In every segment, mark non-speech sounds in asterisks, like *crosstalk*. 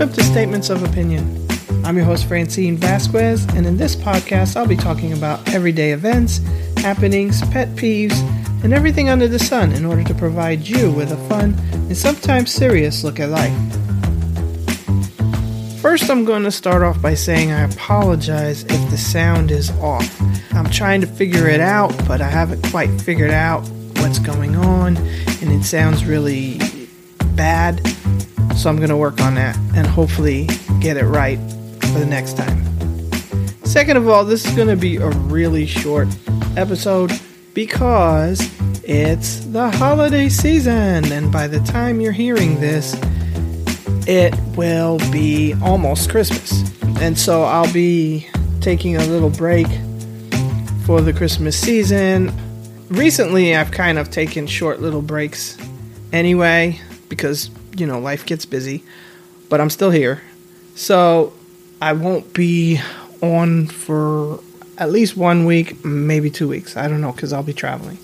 Welcome to Statements of Opinion. I'm your host, Francine Vasquez, and in this podcast, I'll be talking about everyday events, happenings, pet peeves, and everything under the sun in order to provide you with a fun and sometimes serious look at life. First, I'm going to start off by saying I apologize if the sound is off. I'm trying to figure it out, but I haven't quite figured out what's going on, and it sounds really bad. So I'm going to work on that and hopefully get it right for the next time. Second of all, this is going to be a really short episode because it's the holiday season, and by the time you're hearing this, it will be almost Christmas. And so I'll be taking a little break for the Christmas season. Recently, I've kind of taken short little breaks anyway because, you know, life gets busy, but I'm still here. So I won't be on for at least one week, maybe two weeks. I don't know because I'll be traveling.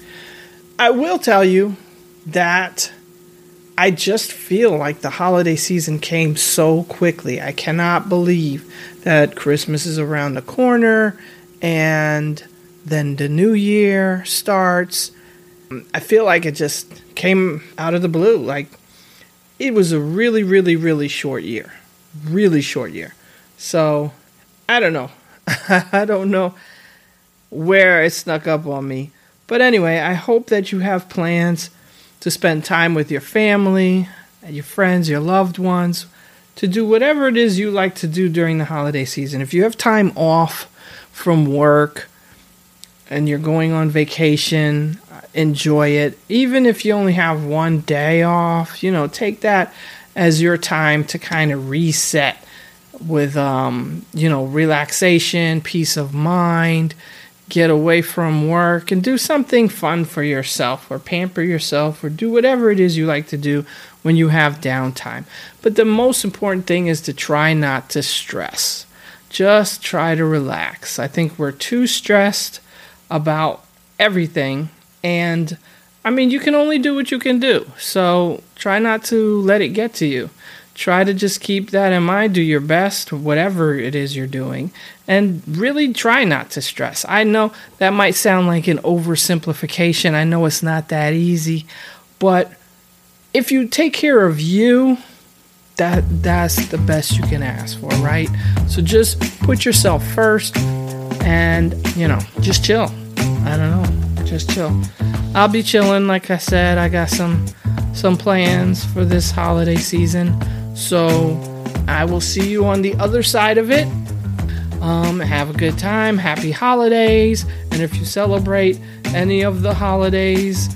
I will tell you that I just feel like the holiday season came so quickly. I cannot believe that Christmas is around the corner and then the new year starts. I feel like it just came out of the blue. Like it was a really, really, really short year. Really short year. So I don't know. *laughs* I don't know where it snuck up on me. But anyway, I hope that you have plans to spend time with your family, your friends, your loved ones, to do whatever it is you like to do during the holiday season. If you have time off from work and you're going on vacation, enjoy it. Even if you only have one day off, you know, take that as your time to kind of reset with um, you know, relaxation, peace of mind, get away from work and do something fun for yourself or pamper yourself or do whatever it is you like to do when you have downtime. But the most important thing is to try not to stress. Just try to relax. I think we're too stressed about everything and I mean, you can only do what you can do. So try not to let it get to you try to just keep that in mind. Do your best, whatever it is you're doing, and really try not to stress. I know that might sound like an oversimplification. I know it's not that easy, but if you take care of you, that that's the best you can ask for, right? So just put yourself first and, you know, just chill. I don't know, just chill. I'll be chilling like I said. I got some some plans for this holiday season. So I will see you on the other side of it. Um, have a good time. Happy holidays. And if you celebrate any of the holidays,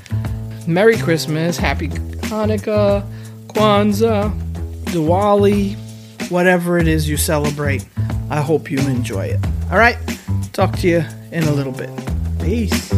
Merry Christmas, Happy Hanukkah, Kwanzaa, Diwali, whatever it is you celebrate. I hope you enjoy it. All right. Talk to you in a little bit. Peace.